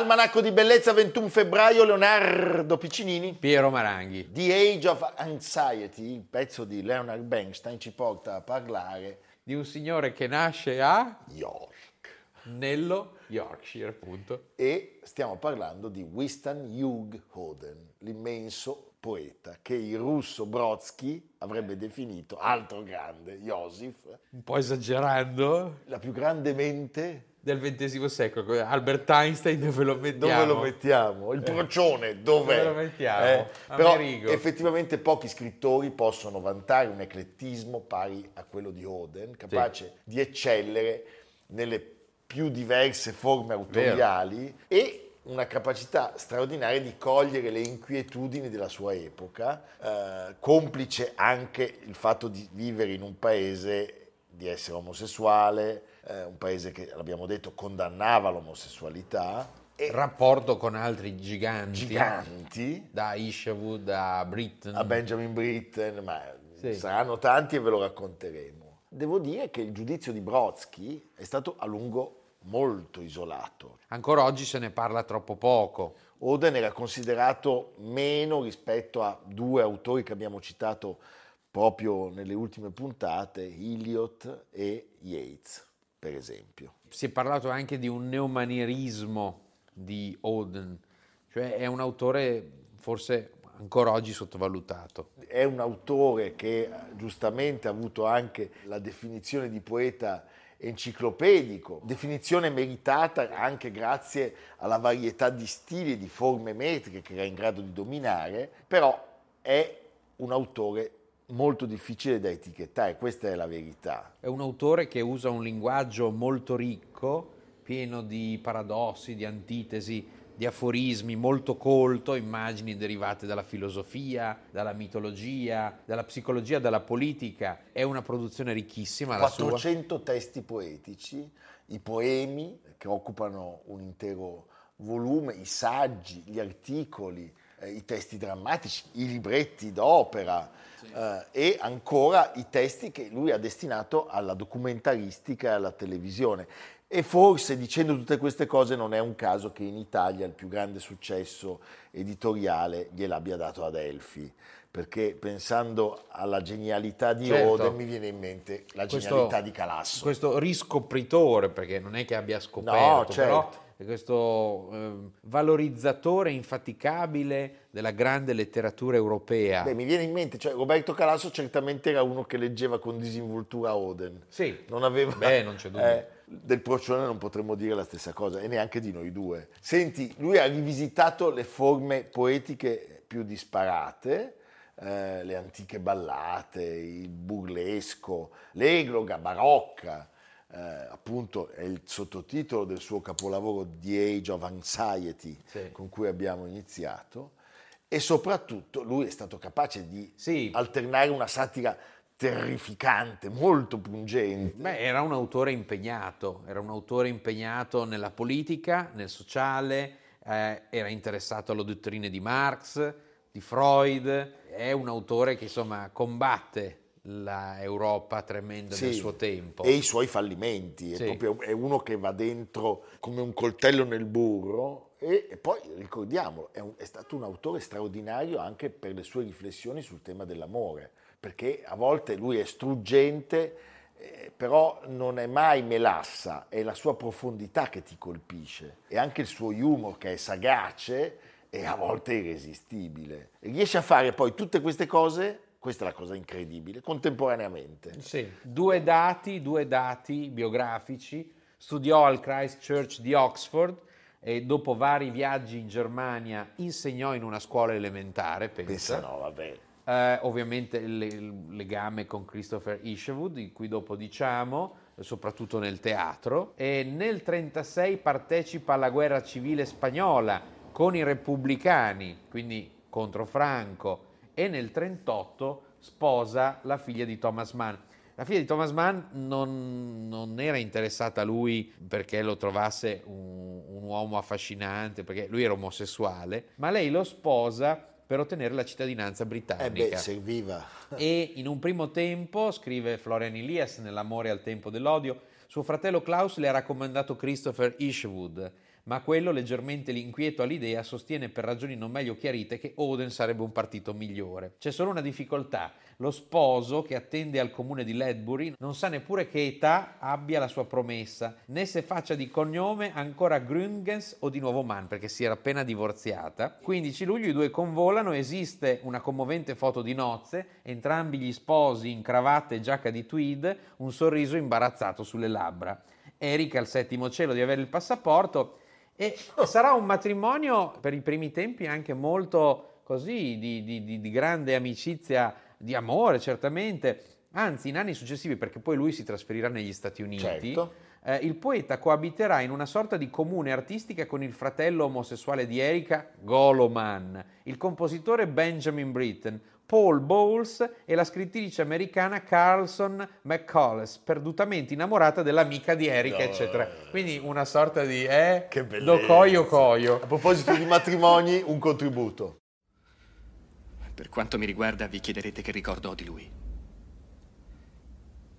Almanacco di bellezza 21 febbraio Leonardo Piccinini. Piero Maranghi. The Age of Anxiety il pezzo di Leonard Bernstein ci porta a parlare di un signore che nasce a York. Nello Yorkshire appunto. E stiamo parlando di Winston Hugh Hoden l'immenso poeta che il russo Brodsky avrebbe definito altro grande Joseph un po' esagerando la più grande mente del XX secolo. Albert Einstein dove lo mettiamo? Dove lo mettiamo? Il procione dov'è? Dove lo mettiamo? Eh, però effettivamente pochi scrittori possono vantare un eclettismo pari a quello di Oden, capace sì. di eccellere nelle più diverse forme autoriali Vero. e una capacità straordinaria di cogliere le inquietudini della sua epoca, eh, complice anche il fatto di vivere in un paese, di essere omosessuale, eh, un paese che, l'abbiamo detto, condannava l'omosessualità. E rapporto con altri giganti, giganti da Isherwood a Britten a Benjamin Britten ma sì. saranno tanti e ve lo racconteremo devo dire che il giudizio di Brodsky è stato a lungo molto isolato ancora oggi se ne parla troppo poco Oden era considerato meno rispetto a due autori che abbiamo citato proprio nelle ultime puntate Eliot e Yates per esempio. Si è parlato anche di un neomanierismo di Oden, cioè è un autore forse ancora oggi sottovalutato. È un autore che giustamente ha avuto anche la definizione di poeta enciclopedico, definizione meritata anche grazie alla varietà di stili e di forme metriche che era in grado di dominare, però è un autore molto difficile da etichettare, questa è la verità. È un autore che usa un linguaggio molto ricco, pieno di paradossi, di antitesi, di aforismi, molto colto, immagini derivate dalla filosofia, dalla mitologia, dalla psicologia, dalla politica. È una produzione ricchissima. 400 testi poetici, i poemi che occupano un intero volume, i saggi, gli articoli, eh, i testi drammatici, i libretti d'opera sì. eh, e ancora i testi che lui ha destinato alla documentaristica e alla televisione. E forse dicendo tutte queste cose non è un caso che in Italia il più grande successo editoriale gliel'abbia dato ad Elfi, perché pensando alla genialità di certo. Ode mi viene in mente la questo, genialità di Calasso. Questo riscopritore, perché non è che abbia scoperto, no, certo. però questo eh, valorizzatore infaticabile della grande letteratura europea. Beh, mi viene in mente, cioè Roberto Calasso certamente era uno che leggeva con disinvoltura Oden. Sì. Non aveva... Beh, non c'è dubbio. Eh, del Procione non potremmo dire la stessa cosa, e neanche di noi due. Senti, lui ha rivisitato le forme poetiche più disparate, eh, le antiche ballate, il burlesco, l'egloga barocca, eh, appunto è il sottotitolo del suo capolavoro The Age of Anxiety sì. con cui abbiamo iniziato e soprattutto lui è stato capace di sì. alternare una satira terrificante, molto pungente. Beh, era un autore impegnato, era un autore impegnato nella politica, nel sociale, eh, era interessato alle dottrine di Marx, di Freud, è un autore che insomma combatte la Europa tremenda Sì, del suo tempo. E i suoi fallimenti, è, Sì. proprio, è uno che va dentro come un coltello nel burro e, poi ricordiamo, è, un- è stato un autore straordinario anche per le sue riflessioni sul tema dell'amore, perché a volte lui è struggente, eh, però non è mai melassa, è la sua profondità che ti colpisce e anche il suo humor che è sagace e a volte irresistibile. Riesce a fare poi tutte queste cose, questa è la cosa incredibile, contemporaneamente. Sì. Due dati, due dati biografici. Studiò al Christ Church di Oxford e dopo vari viaggi in Germania insegnò in una scuola elementare, pensa. Pensa no, vabbè. Eh, ovviamente il, legame con Christopher Isherwood, di cui dopo diciamo, soprattutto nel teatro. E nel 1936 partecipa alla guerra civile spagnola con i repubblicani, quindi contro Franco, e nel 1938 sposa la figlia di Thomas Mann. La figlia di Thomas Mann non, non era interessata a lui perché lo trovasse un, un uomo affascinante, perché lui era omosessuale, ma lei lo sposa per ottenere la cittadinanza Eh britannica. beh, serviva. E in un primo tempo, scrive Florian Elias nell'Amore al tempo dell'odio, suo fratello Klaus le ha raccomandato Christopher Isherwood, ma quello, leggermente inquieto all'idea, sostiene per ragioni non meglio chiarite che Oden sarebbe un partito migliore. C'è solo una difficoltà. Lo sposo, che attende al comune di Ledbury, non sa neppure che età abbia la sua promessa, né se faccia di cognome ancora Grüngens o di nuovo Mann, perché si era appena divorziata. 15 luglio i due convolano, esiste una commovente foto di nozze, entrambi gli sposi in cravatta e giacca di tweed, un sorriso imbarazzato sulle labbra. Erika al settimo cielo di avere il passaporto e sarà un matrimonio per i primi tempi anche molto così di, di- di- di grande amicizia, di amore certamente. Anzi, in anni successivi, perché poi lui si trasferirà negli Stati Uniti, Certo. eh, il poeta coabiterà in una sorta di comune artistica con il fratello omosessuale di Erika, Golo Mann, il compositore Benjamin Britten, Paul Bowles e la scrittrice americana Carlson McCullers, perdutamente innamorata dell'amica di Erika, No. eccetera. Quindi una sorta di eh, Che do coio coio. A proposito di matrimoni, un contributo. Per quanto mi riguarda, vi chiederete che ricordo ho di lui.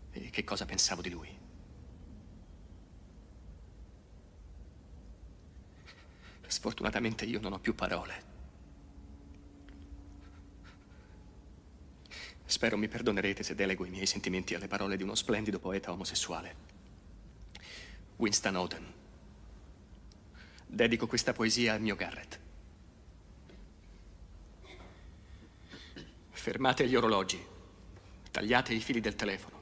E che cosa pensavo di lui. Sfortunatamente io non ho più parole. Spero mi perdonerete se delego i miei sentimenti alle parole di uno splendido poeta omosessuale. Winston Oden. Dedico questa poesia al mio Garrett. Fermate gli orologi, tagliate i fili del telefono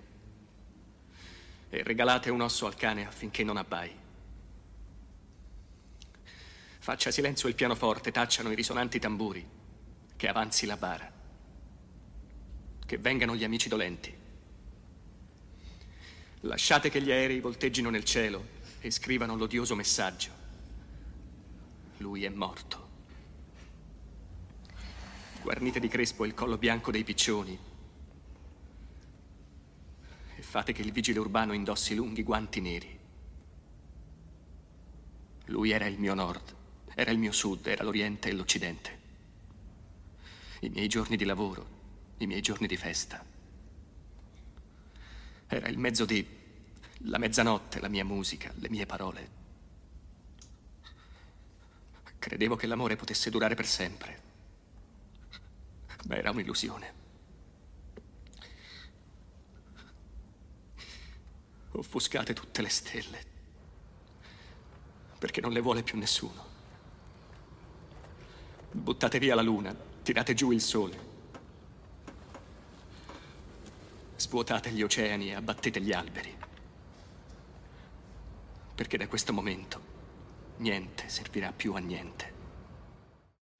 e regalate un osso al cane affinché non abbai. Faccia silenzio il pianoforte, tacciano i risonanti tamburi, che avanzi la bara, che vengano gli amici dolenti. Lasciate che gli aerei volteggino nel cielo e scrivano l'odioso messaggio. Lui è morto. Guarnite di crespo il collo bianco dei piccioni e fate che il vigile urbano indossi lunghi guanti neri. Lui era il mio nord, era il mio sud, era l'oriente e l'occidente. I miei giorni di lavoro, i miei giorni di festa. Era il mezzodì, la mezzanotte, la mia musica, le mie parole. Credevo che l'amore potesse durare per sempre. Ma era un'illusione. Offuscate tutte le stelle, perché non le vuole più nessuno. Buttate via la luna, tirate giù il sole. Svuotate gli oceani e abbattete gli alberi. Perché da questo momento niente servirà più a niente.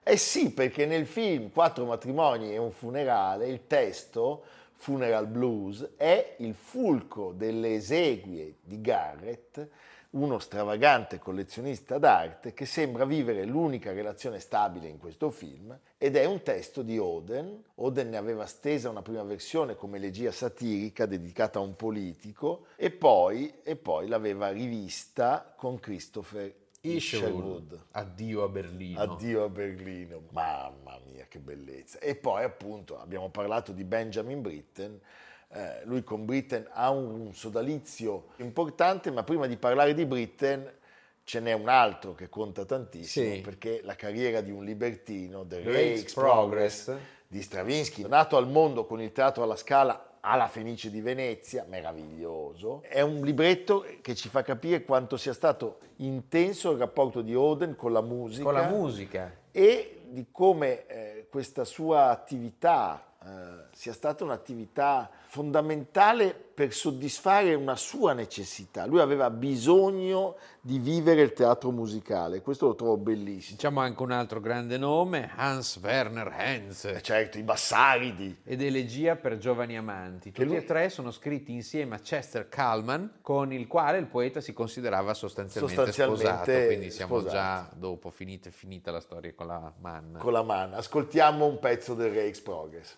Eh sì, perché nel film Quattro matrimoni e un funerale il testo Funeral Blues è il fulcro delle esequie di Garrett, uno stravagante collezionista d'arte che sembra vivere l'unica relazione stabile in questo film ed è un testo di Oden. Oden ne aveva stesa una prima versione come elegia satirica dedicata a un politico e poi, e poi l'aveva rivista con Christopher Isherwood. Addio a Berlino. Addio a Berlino, mamma mia che bellezza. E poi appunto abbiamo parlato di Benjamin Britten, eh, lui con Britten ha un, un sodalizio importante, ma prima di parlare di Britten ce n'è un altro che conta tantissimo Sì. perché la carriera di un libertino, The Rake's Progress, Progress. di Stravinsky, nato al mondo con il teatro alla Scala alla Fenice di Venezia, meraviglioso. È un libretto che ci fa capire quanto sia stato intenso il rapporto di Oden con la musica Con la musica. e di come eh, questa sua attività eh, sia stata un'attività fondamentale per soddisfare una sua necessità. Lui aveva bisogno di vivere il teatro musicale, questo lo trovo bellissimo. Diciamo anche un altro grande nome, Hans Werner Henz. Eh, Certo, i Bassaridi, ed Elegia per giovani amanti. Tutti lui- e tre sono scritti insieme a Chester Kalman, con il quale il poeta si considerava sostanzialmente, Sostanzialmente sposato. Quindi siamo sposato. già dopo, finita, finita la storia con la manna. con la mano. Ascoltiamo un pezzo del Rake's Progress.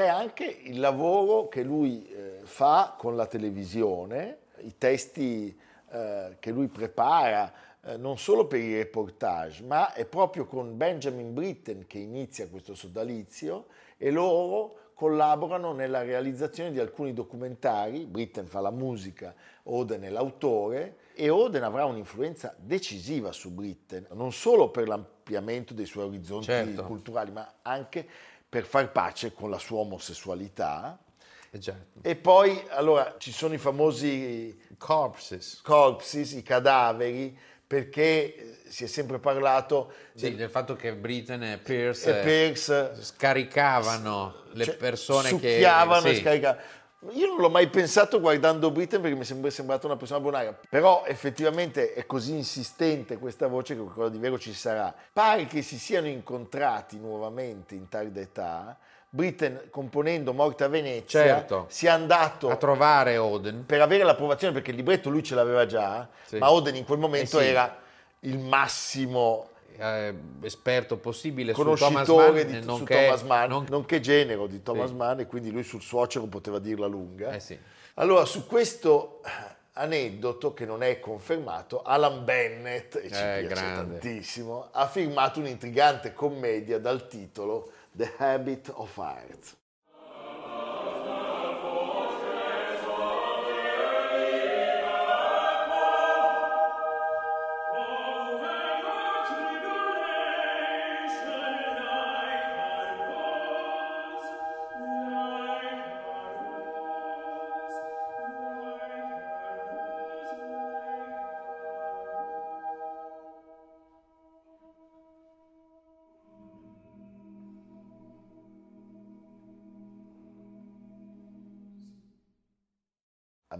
C'è anche il lavoro che lui eh, fa con la televisione, i testi eh, che lui prepara eh, non solo per i reportage, ma è proprio con Benjamin Britten che inizia questo sodalizio e loro collaborano nella realizzazione di alcuni documentari, Britten fa la musica, Oden è l'autore e Oden avrà un'influenza decisiva su Britten, non solo per l'ampliamento dei suoi orizzonti Certo. culturali, ma anche per far pace con la sua omosessualità. Eh già. E poi, allora, ci sono i famosi Corpses. corpses, i cadaveri, perché eh, si è sempre parlato Sì, del fatto che Britain e Pierce e Pierce scaricavano le cioè, persone che... succhiavano e sì. scaricavano. Io non l'ho mai pensato guardando Britten perché mi è sempre sembrata una persona bonaria, però effettivamente è così insistente questa voce che qualcosa di vero ci sarà. Pare che si siano incontrati nuovamente in tarda età, Britten componendo Morta a Venezia Certo. sia andato a trovare Oden. per avere l'approvazione, perché il libretto lui ce l'aveva già, Sì. ma Oden in quel momento Eh sì. era il massimo eh, esperto possibile su Thomas Mann, conoscitore di eh, su nonché, Thomas Mann, non- nonché genero di Thomas Sì. Mann, e quindi lui sul suocero poteva dirla lunga. Eh sì. Allora, su questo aneddoto, che non è confermato, Alan Bennett, e ci Eh, piace grande. tantissimo, ha firmato un'intrigante commedia dal titolo The Habit of Art.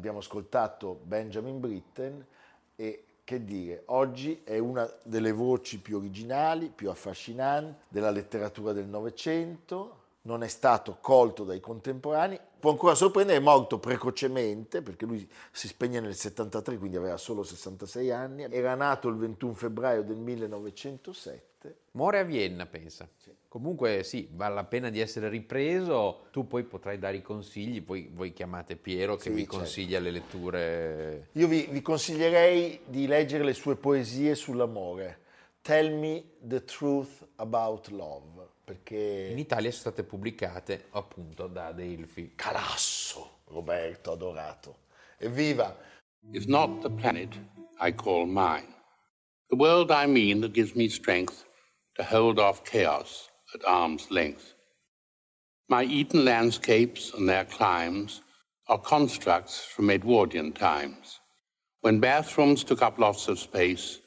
Abbiamo ascoltato Benjamin Britten e che dire, oggi è una delle voci più originali, più affascinanti della letteratura del Novecento, non è stato colto dai contemporanei, può ancora sorprendere, è morto precocemente perché lui si spegne nel 73, quindi aveva solo 66 anni, era nato il 21 febbraio del 1907. Muore a Vienna, pensa. Comunque sì, vale la pena di essere ripreso, tu poi potrai dare i consigli, poi voi chiamate Piero che Sì, vi certo. consiglia le letture. Io vi, vi consiglierei di leggere le sue poesie sull'amore. Tell me the truth about love, perché In Italia sono state pubblicate appunto da Delphi. Calasso, Roberto, adorato. Evviva! is not the planet I call mine. The world I mean that gives me strength to hold off chaos at arm's length. My Eton landscapes and their climes are constructs from Edwardian times, when bathrooms took up lots of space,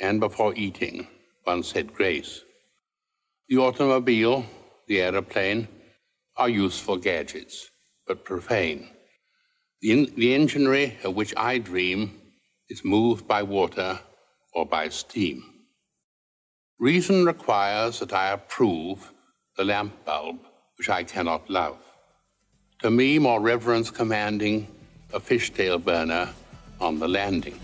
and before eating, one said grace. The automobile, the aeroplane, are useful gadgets, but profane. The, in- the enginery of which I dream is moved by water or by steam. Reason requires that I approve the lamp bulb which I cannot love. To me, more reverence commanding a fishtail burner on the landing.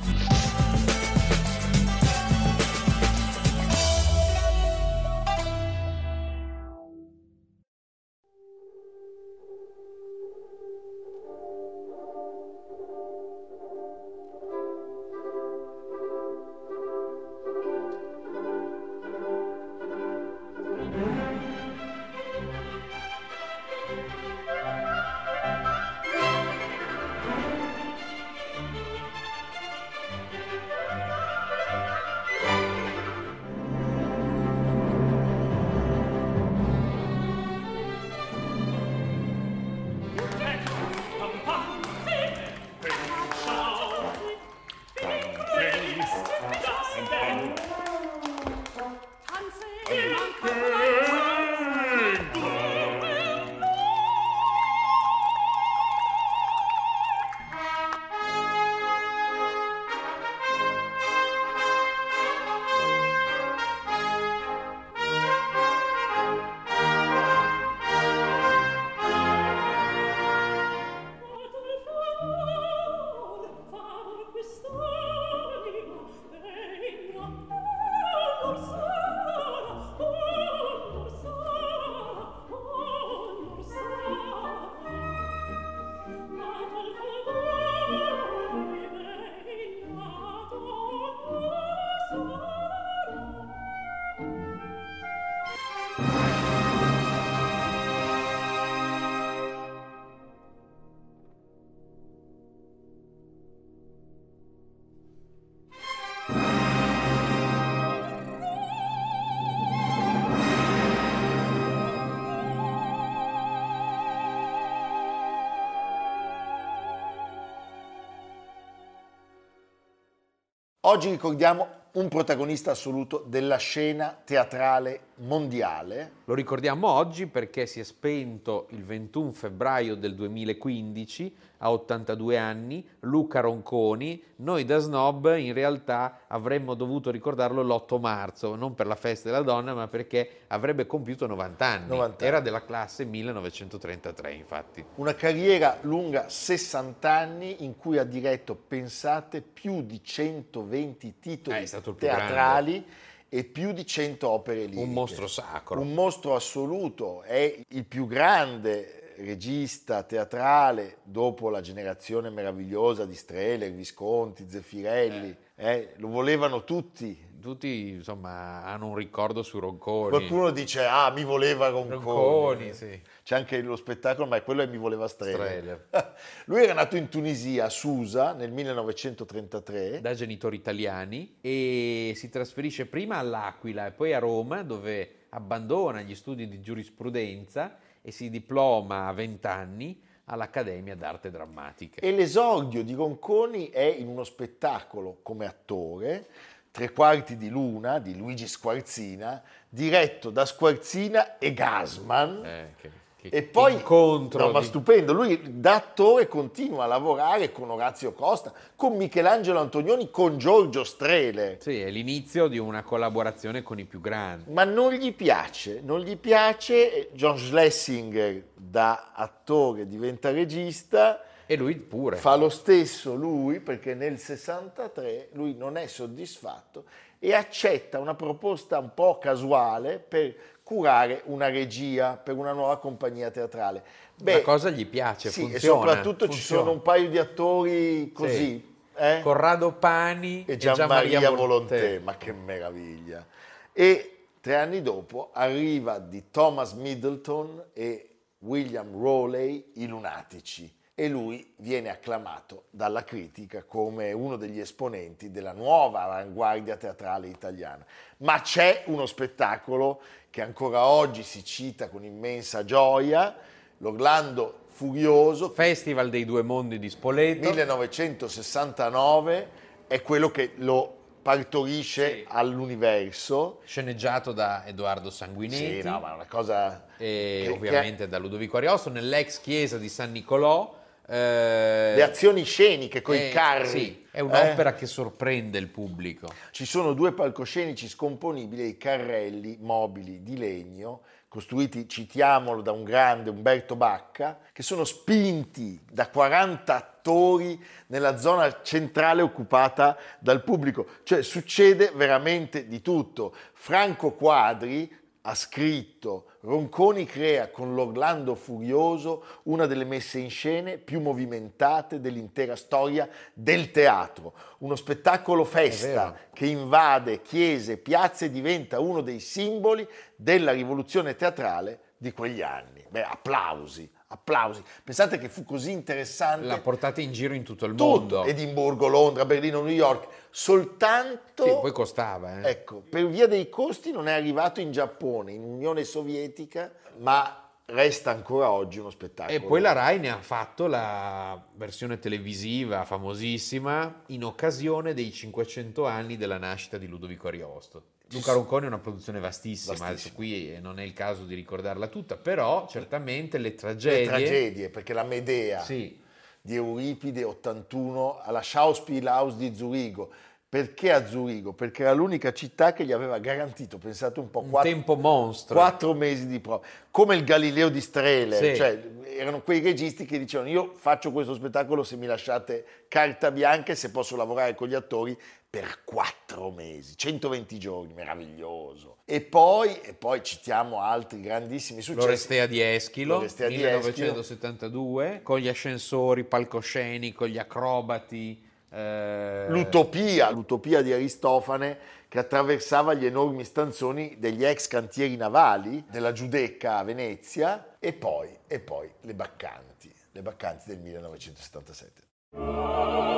Oggi ricordiamo un protagonista assoluto della scena teatrale mondiale. Lo ricordiamo oggi perché si è spento il 21 febbraio del 2015 a 82 anni Luca Ronconi. Noi da Snob in realtà avremmo dovuto ricordarlo l'8 marzo, non per la festa della donna, ma perché avrebbe compiuto 90 anni. 90 anni. Era della classe 1933, infatti. Una carriera lunga 60 anni in cui ha diretto, pensate, più di 120 titoli Eh, teatrali e più di 100 opere liriche. Un mostro sacro. Un mostro assoluto, è il più grande regista teatrale dopo la generazione meravigliosa di Streller, Visconti, Zeffirelli. eh, lo volevano tutti. Tutti, insomma, hanno un ricordo su Ronconi. Qualcuno dice, ah, mi voleva Ronconi. Ronconi, sì. C'è anche lo spettacolo, ma quello è Mi voleva. Streller. Lui era nato in Tunisia, a Susa, nel 1933. da genitori italiani e si trasferisce prima all'Aquila e poi a Roma dove abbandona gli studi di giurisprudenza e si diploma a 20 anni all'Accademia d'Arte Drammatica. E l'esordio di Ronconi è in uno spettacolo come attore, Tre quarti di luna, di Luigi Squarzina, diretto da Squarzina e Gasman. Eh, che- che E poi, incontro no, ma di- stupendo, lui da attore continua a lavorare con Orazio Costa, con Michelangelo Antonioni, con Giorgio Strele. Sì, è l'inizio di una collaborazione con i più grandi. Ma non gli piace, non gli piace. John Schlesinger da attore diventa regista, E lui pure. fa lo stesso lui perché nel 63 lui non è soddisfatto e accetta una proposta un po' casuale per curare una regia per una nuova compagnia teatrale. La cosa gli piace, sì, e funziona, soprattutto ci funziona. sono un paio di attori così. Sì. eh? Corrado Pani e e Gianmaria Gianmaria Volonté, Volonté. ma che meraviglia. E tre anni dopo arriva di Thomas Middleton e William Rowley, I Lunatici, e lui viene acclamato dalla critica come uno degli esponenti della nuova avanguardia teatrale italiana. Ma c'è uno spettacolo che ancora oggi si cita con immensa gioia, l'Orlando Furioso, Festival dei Due Mondi di Spoleto. 1969 è quello che lo partorisce Sì. all'universo. Sceneggiato da Edoardo Sanguinetti. Sì, no, ma una cosa... e che- ovviamente da Ludovico Ariosto nell'ex chiesa di San Nicolò. Eh, Le azioni sceniche con i è- carri. Sì, è un'opera eh? che sorprende il pubblico. Ci sono due palcoscenici scomponibili, i carrelli mobili di legno, costruiti, citiamolo, da un grande Umberto Bacca, che sono spinti da 40 attori nella zona centrale occupata dal pubblico. Cioè succede veramente di tutto. Franco Quadri ha scritto Ronconi crea con l'Orlando Furioso una delle messe in scene più movimentate dell'intera storia del teatro. Uno spettacolo festa che invade chiese, piazze e diventa uno dei simboli della rivoluzione teatrale di quegli anni. Beh, applausi, applausi. Pensate che fu così interessante L'ha portata in giro in tutto il tutto, mondo. Edimburgo, Londra, Berlino, New York, soltanto Sì, poi costava. eh. Ecco, per via dei costi non è arrivato in Giappone, in Unione Sovietica, ma resta ancora oggi uno spettacolo. E poi la Rai ne ha fatto la versione televisiva famosissima in occasione dei 500 anni della nascita di Ludovico Ariosto. Luca Ronconi è una produzione vastissima, Vastissima. adesso qui eh, non è il caso di ricordarla tutta, però certamente le Le tragedie... tragedie, perché la Medea Sì, di Euripide 81 alla Schauspielhaus di Zurigo. Perché a Zurigo? Perché era l'unica città che gli aveva garantito, pensate un po', un quattro, tempo mostro. quattro mesi di prova. Come il Galileo di Strele, Sì. cioè erano quei registi che dicevano io faccio questo spettacolo se mi lasciate carta bianca e se posso lavorare con gli attori per quattro mesi, 120 giorni, meraviglioso. E poi, e poi citiamo altri grandissimi successi. L'Orestea di Eschilo, L'Orestea di Eschilo. 1972, con gli ascensori, palcoscenico, gli acrobati. Eh, L'utopia, l'utopia di Aristofane che attraversava gli enormi stanzoni degli ex cantieri navali della Giudecca a Venezia e poi, e poi le Baccanti, le Baccanti del 1977.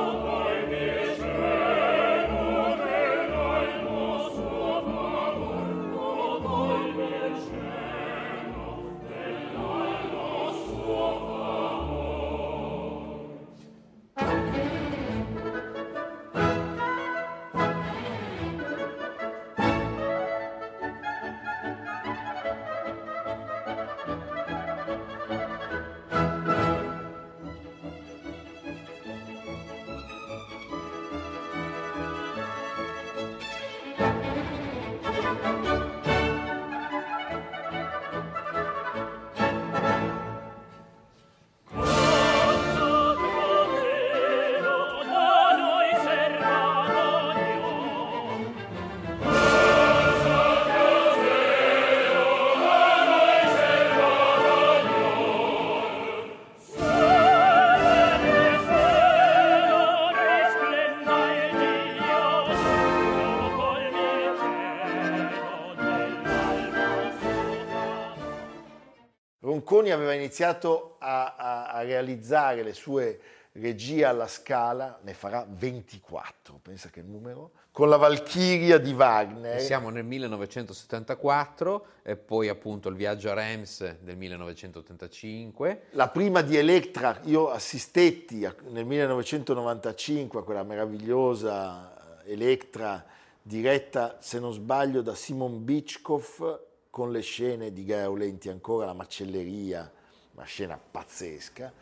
Aveva iniziato a, a- a realizzare le sue regie alla Scala, ne farà 24, pensa che numero, con la Valchiria di Wagner. Siamo nel 1974, e poi appunto il viaggio a Reims del 1985. La prima di Electra, io assistetti a- nel 1995 a quella meravigliosa eh, Electra diretta, se non sbaglio, da Simon Bichkov con le scene di Gaeolenti ancora, la macelleria, una scena pazzesca,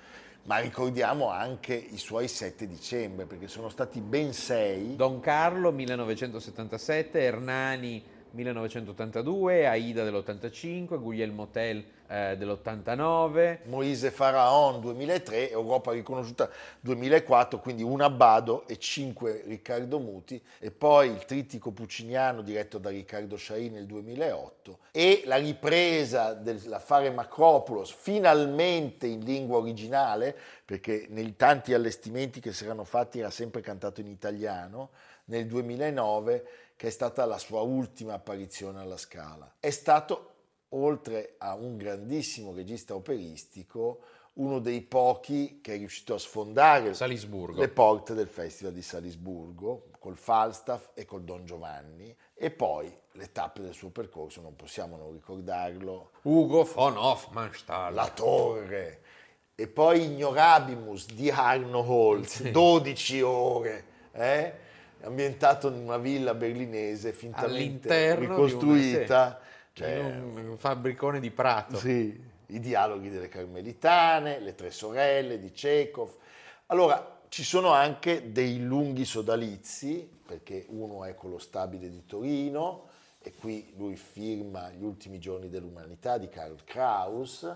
ma ricordiamo anche i suoi 7 dicembre, perché sono stati ben sei. Don Carlo 1977, Hernani 1982, Aida dell'85, Guglielmo Tell eh, dell'89. Moise Faraon 2003, Europa riconosciuta 2004, quindi un Abbado e cinque Riccardo Muti, e poi il trittico pucciniano diretto da Riccardo Sciai nel 2008 e la ripresa dell'affare Macropulos finalmente in lingua originale, perché nei tanti allestimenti che si erano fatti era sempre cantato in italiano, nel 2009 che è stata la sua ultima apparizione alla Scala. È stato oltre a un grandissimo regista operistico, uno dei pochi che è riuscito a sfondare Salisburgo. le porte del Festival di Salisburgo col Falstaff e col Don Giovanni e poi le tappe del suo percorso, non possiamo non ricordarlo, Ugo von Hofmannsthal. La Torre e poi Ignorabimus di Arno Holz, 12 ore, eh? Ambientato in una villa berlinese fintamente All'interno di una- ricostruita. sì, Cioè, in un fabbricone di Prato. sì, i dialoghi delle Carmelitane, le tre sorelle di Chekhov. Allora, ci sono anche dei lunghi sodalizi, perché uno è con lo stabile di Torino, e qui lui firma Gli ultimi giorni dell'umanità di Karl Kraus.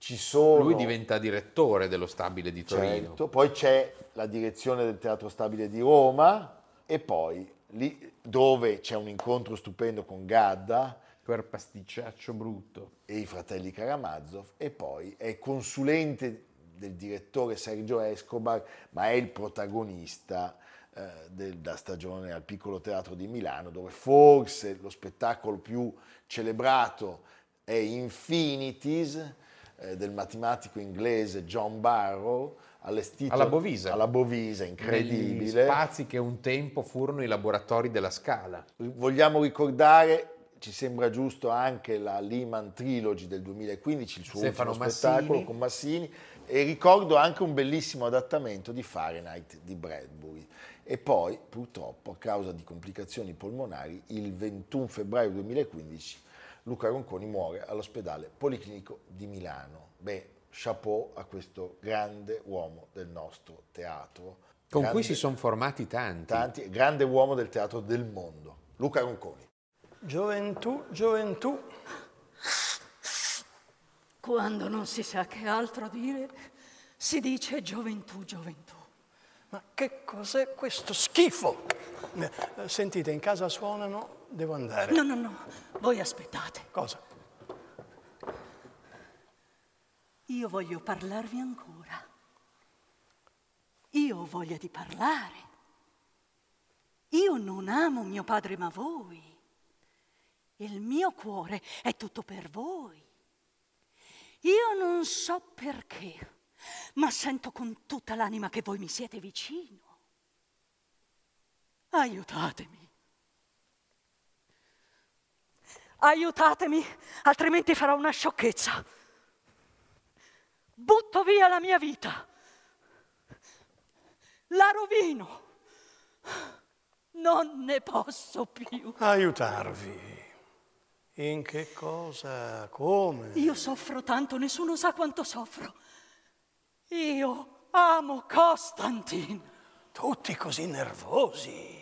Ci sono... Lui diventa direttore dello stabile di Torino. Certo, poi c'è la direzione del Teatro Stabile di Roma e poi lì dove c'è un incontro stupendo con Gadda Quel pasticciaccio brutto. e i fratelli Karamazov e poi è consulente del direttore Sergio Escobar, ma è il protagonista eh, della stagione al Piccolo Teatro di Milano, dove forse lo spettacolo più celebrato è Infinities eh, del matematico inglese John Barrow, allestito Alla Bovisa. alla Bovisa, Negli incredibile. spazi che un tempo furono i laboratori della Scala. Vogliamo ricordare, ci sembra giusto anche la Lehman Trilogy del 2015, il suo Stefano ultimo spettacolo Massini. con Massini, e ricordo anche un bellissimo adattamento di Fahrenheit di Bradbury. E poi, purtroppo, a causa di complicazioni polmonari, il 21 febbraio 2015 Luca Ronconi muore all'ospedale Policlinico di Milano. Beh, chapeau a questo grande uomo del nostro teatro. Con Grande- cui si sono formati tanti. tanti, grande uomo del teatro del mondo, Luca Ronconi. Gioventù, gioventù. Quando non si sa che altro dire, si dice gioventù, gioventù. Ma che cos'è questo schifo? Eh, Sentite, in casa suonano, devo andare. No, no, no, voi aspettate. Cosa? Io voglio parlarvi ancora. Io ho voglia di parlare. Io non amo mio padre, ma voi. Il mio cuore è tutto per voi. Io non so perché, ma sento con tutta l'anima che voi mi siete vicino. Aiutatemi. Aiutatemi, altrimenti farò una sciocchezza. Butto via la mia vita. La rovino. Non ne posso più. Aiutarvi. In che cosa? Come? Io soffro tanto, nessuno sa quanto soffro. Io amo Costantin. Tutti così nervosi.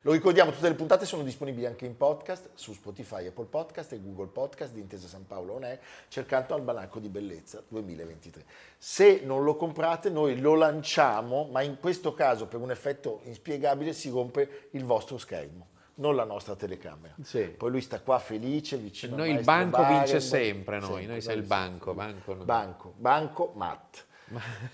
Lo ricordiamo, tutte le puntate sono disponibili anche in podcast su Spotify, Apple Podcast e Google Podcast di Intesa San Paolo On Air, cercando Albanacco di Bellezza 2023. Se non lo comprate, noi lo lanciamo, ma in questo caso, per un effetto inspiegabile, si rompe il vostro schermo, non la nostra telecamera. Sì. Poi lui sta qua felice, vicino Noi al il banco vince Barenboim. sempre, noi, noi sei il banco, banco. Banco, banco, Matt.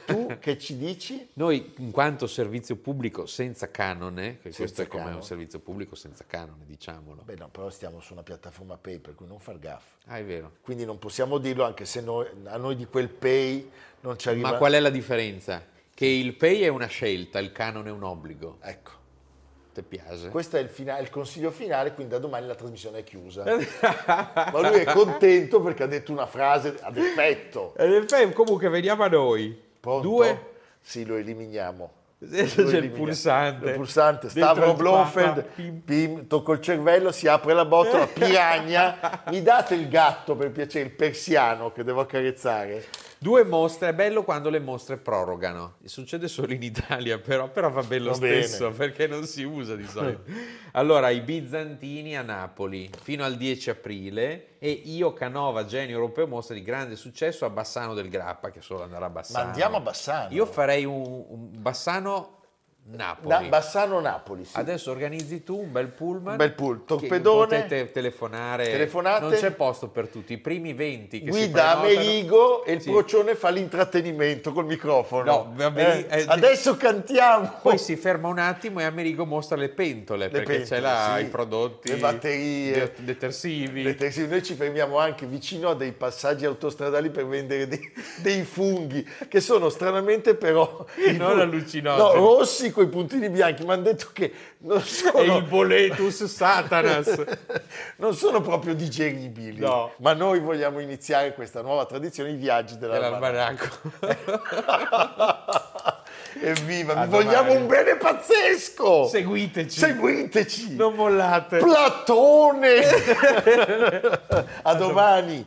Tu che ci dici? Noi, in quanto servizio pubblico senza canone, Senza questo è come canone. un servizio pubblico senza canone, diciamolo. Beh no, però stiamo su una piattaforma pay, per cui non far gaff. Ah, è vero. Quindi non possiamo dirlo anche se noi- a noi di quel pay non ci arriva. Ma qual è la differenza? Che il pay è una scelta, il canone è un obbligo. Ecco, Ti piace? questo è il, fina- il consiglio finale, quindi da domani la trasmissione è chiusa. Ma lui è contento perché ha detto una frase ad effetto. E nel fai- comunque veniamo a noi. Pronto? Due. Sì, lo eliminiamo. C'è Lo il pulsante. Il pulsante. Stavro Blofeld, pim. pim, tocco il cervello, si apre la botola, piragna. Mi date il gatto per piacere, il persiano che devo accarezzare? Due mostre, è bello quando le mostre prorogano. Succede solo in Italia, però, però va bene lo Va bene. stesso perché non si usa di solito. Allora, i bizantini a Napoli fino al 10 aprile e io, Canova, genio europeo, mostra di grande successo a Bassano del Grappa, che solo andrà a Bassano. Ma andiamo a Bassano. Io farei un, un Bassano Napoli. Na- Bassano-Napoli, sì. Adesso organizzi tu un bel pullman. Un bel pull- torpedone. Potete telefonare. Telefonate. Non c'è posto per tutti. I primi 20 che Guida Amerigo e il Sì. procione fa l'intrattenimento col microfono. No, Eh, eh, adesso cantiamo. Poi si ferma un attimo e Amerigo mostra le pentole Le perché pentole, c'è là sì. i prodotti le batterie, de- detersivi. detersivi. Noi ci fermiamo anche vicino a dei passaggi autostradali per vendere dei, dei funghi che sono stranamente però i Non allucinogeni. No, rossi con i puntini bianchi. Mi hanno detto che non sono, E il boletus satanas. non sono proprio digeribili. No. Ma noi vogliamo iniziare questa nuova tradizione, i viaggi dell'almanacco. dell'almanacco. Evviva, vi A vogliamo domani. un bene pazzesco! Seguiteci. Seguiteci! Non mollate. Platone! A domani!